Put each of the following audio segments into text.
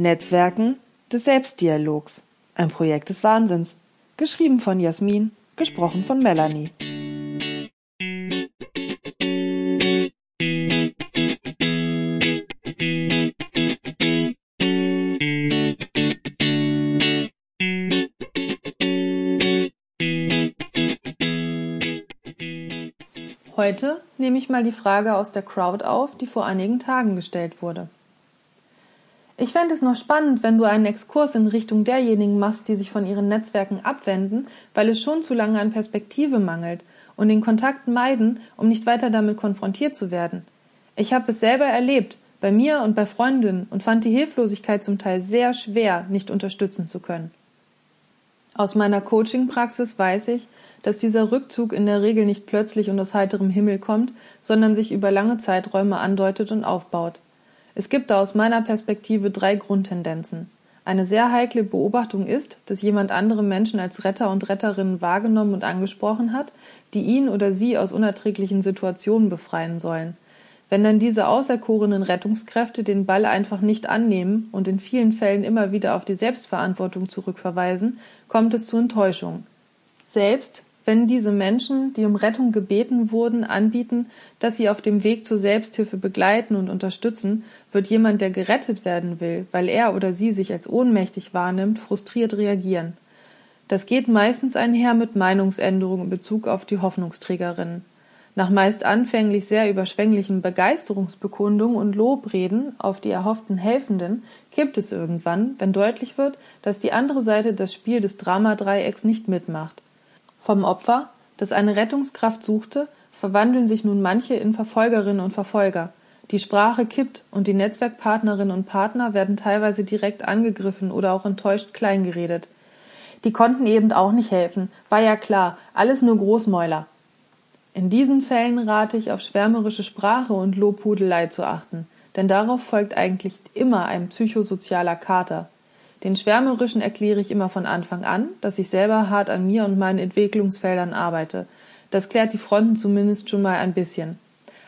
Netzwerken des Selbstdialogs. Ein Projekt des Wahnsinns. Geschrieben von Jasmin, gesprochen von Melanie. Heute nehme ich mal die Frage aus der Crowd auf, die vor einigen Tagen gestellt wurde. Ich fände es noch spannend, wenn du einen Exkurs in Richtung derjenigen machst, die sich von ihren Netzwerken abwenden, weil es schon zu lange an Perspektive mangelt und den Kontakt meiden, um nicht weiter damit konfrontiert zu werden. Ich habe es selber erlebt, bei mir und bei Freundinnen und fand die Hilflosigkeit zum Teil sehr schwer, nicht unterstützen zu können. Aus meiner Coaching-Praxis weiß ich, dass dieser Rückzug in der Regel nicht plötzlich und aus heiterem Himmel kommt, sondern sich über lange Zeiträume andeutet und aufbaut. Es gibt da aus meiner Perspektive drei Grundtendenzen. Eine sehr heikle Beobachtung ist, dass jemand andere Menschen als Retter und Retterinnen wahrgenommen und angesprochen hat, die ihn oder sie aus unerträglichen Situationen befreien sollen. Wenn dann diese auserkorenen Rettungskräfte den Ball einfach nicht annehmen und in vielen Fällen immer wieder auf die Selbstverantwortung zurückverweisen, kommt es zu Enttäuschung. Selbst wenn diese Menschen, die um Rettung gebeten wurden, anbieten, dass sie auf dem Weg zur Selbsthilfe begleiten und unterstützen, wird jemand, der gerettet werden will, weil er oder sie sich als ohnmächtig wahrnimmt, frustriert reagieren. Das geht meistens einher mit Meinungsänderungen in Bezug auf die Hoffnungsträgerinnen. Nach meist anfänglich sehr überschwänglichen Begeisterungsbekundungen und Lobreden auf die erhofften Helfenden kippt es irgendwann, wenn deutlich wird, dass die andere Seite das Spiel des Dramadreiecks nicht mitmacht. Vom Opfer, das eine Rettungskraft suchte, verwandeln sich nun manche in Verfolgerinnen und Verfolger. Die Sprache kippt und die Netzwerkpartnerinnen und Partner werden teilweise direkt angegriffen oder auch enttäuscht kleingeredet. Die konnten eben auch nicht helfen, war ja klar, alles nur Großmäuler. In diesen Fällen rate ich auf schwärmerische Sprache und Lobhudelei zu achten, denn darauf folgt eigentlich immer ein psychosozialer Kater. Den Schwärmerischen erkläre ich immer von Anfang an, dass ich selber hart an mir und meinen Entwicklungsfeldern arbeite. Das klärt die Fronten zumindest schon mal ein bisschen.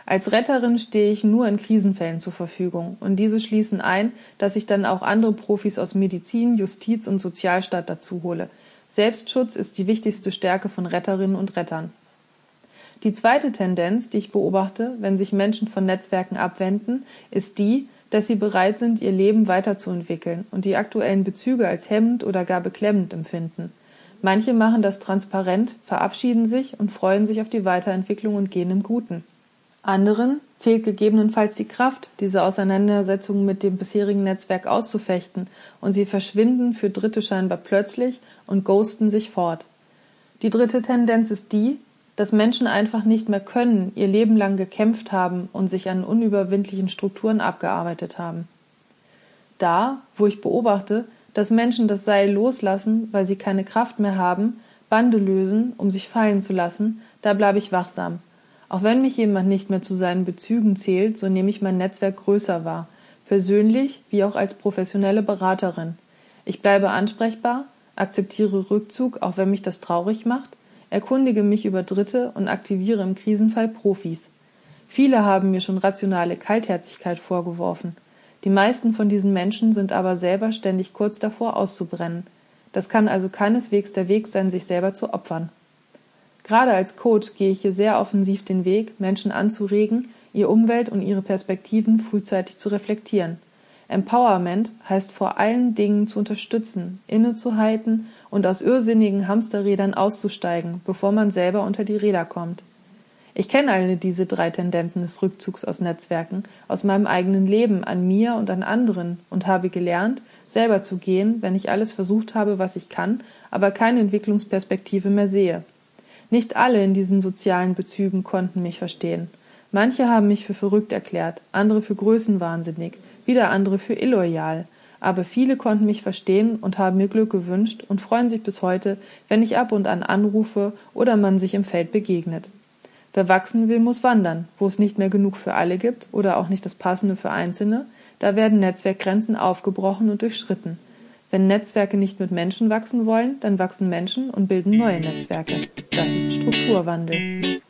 Als Retterin stehe ich nur in Krisenfällen zur Verfügung und diese schließen ein, dass ich dann auch andere Profis aus Medizin, Justiz und Sozialstaat dazu hole. Selbstschutz ist die wichtigste Stärke von Retterinnen und Rettern. Die zweite Tendenz, die ich beobachte, wenn sich Menschen von Netzwerken abwenden, ist die, dass sie bereit sind, ihr Leben weiterzuentwickeln und die aktuellen Bezüge als hemmend oder gar beklemmend empfinden. Manche machen das transparent, verabschieden sich und freuen sich auf die Weiterentwicklung und gehen im Guten. Anderen fehlt gegebenenfalls die Kraft, diese Auseinandersetzung mit dem bisherigen Netzwerk auszufechten, und sie verschwinden für Dritte scheinbar plötzlich und ghosten sich fort. Die dritte Tendenz ist die, dass Menschen einfach nicht mehr können, ihr Leben lang gekämpft haben und sich an unüberwindlichen Strukturen abgearbeitet haben. Da, wo ich beobachte, dass Menschen das Seil loslassen, weil sie keine Kraft mehr haben, Bande lösen, um sich fallen zu lassen, da bleibe ich wachsam. Auch wenn mich jemand nicht mehr zu seinen Bezügen zählt, so nehme ich mein Netzwerk größer wahr, persönlich wie auch als professionelle Beraterin. Ich bleibe ansprechbar, akzeptiere Rückzug, auch wenn mich das traurig macht, erkundige mich über Dritte und aktiviere im Krisenfall Profis. Viele haben mir schon rationale Kaltherzigkeit vorgeworfen. Die meisten von diesen Menschen sind aber selber ständig kurz davor auszubrennen. Das kann also keineswegs der Weg sein, sich selber zu opfern. Gerade als Coach gehe ich hier sehr offensiv den Weg, Menschen anzuregen, ihr Umwelt und ihre Perspektiven frühzeitig zu reflektieren. Empowerment heißt vor allen Dingen zu unterstützen, innezuhalten und aus irrsinnigen Hamsterrädern auszusteigen, bevor man selber unter die Räder kommt. Ich kenne alle diese drei Tendenzen des Rückzugs aus Netzwerken aus meinem eigenen Leben an mir und an anderen und habe gelernt, selber zu gehen, wenn ich alles versucht habe, was ich kann, aber keine Entwicklungsperspektive mehr sehe. Nicht alle in diesen sozialen Bezügen konnten mich verstehen. Manche haben mich für verrückt erklärt, andere für größenwahnsinnig, wieder andere für illoyal, aber viele konnten mich verstehen und haben mir Glück gewünscht und freuen sich bis heute, wenn ich ab und an anrufe oder man sich im Feld begegnet. Wer wachsen will, muss wandern, wo es nicht mehr genug für alle gibt oder auch nicht das Passende für Einzelne, da werden Netzwerkgrenzen aufgebrochen und durchschritten. Wenn Netzwerke nicht mit Menschen wachsen wollen, dann wachsen Menschen und bilden neue Netzwerke. Das ist Strukturwandel.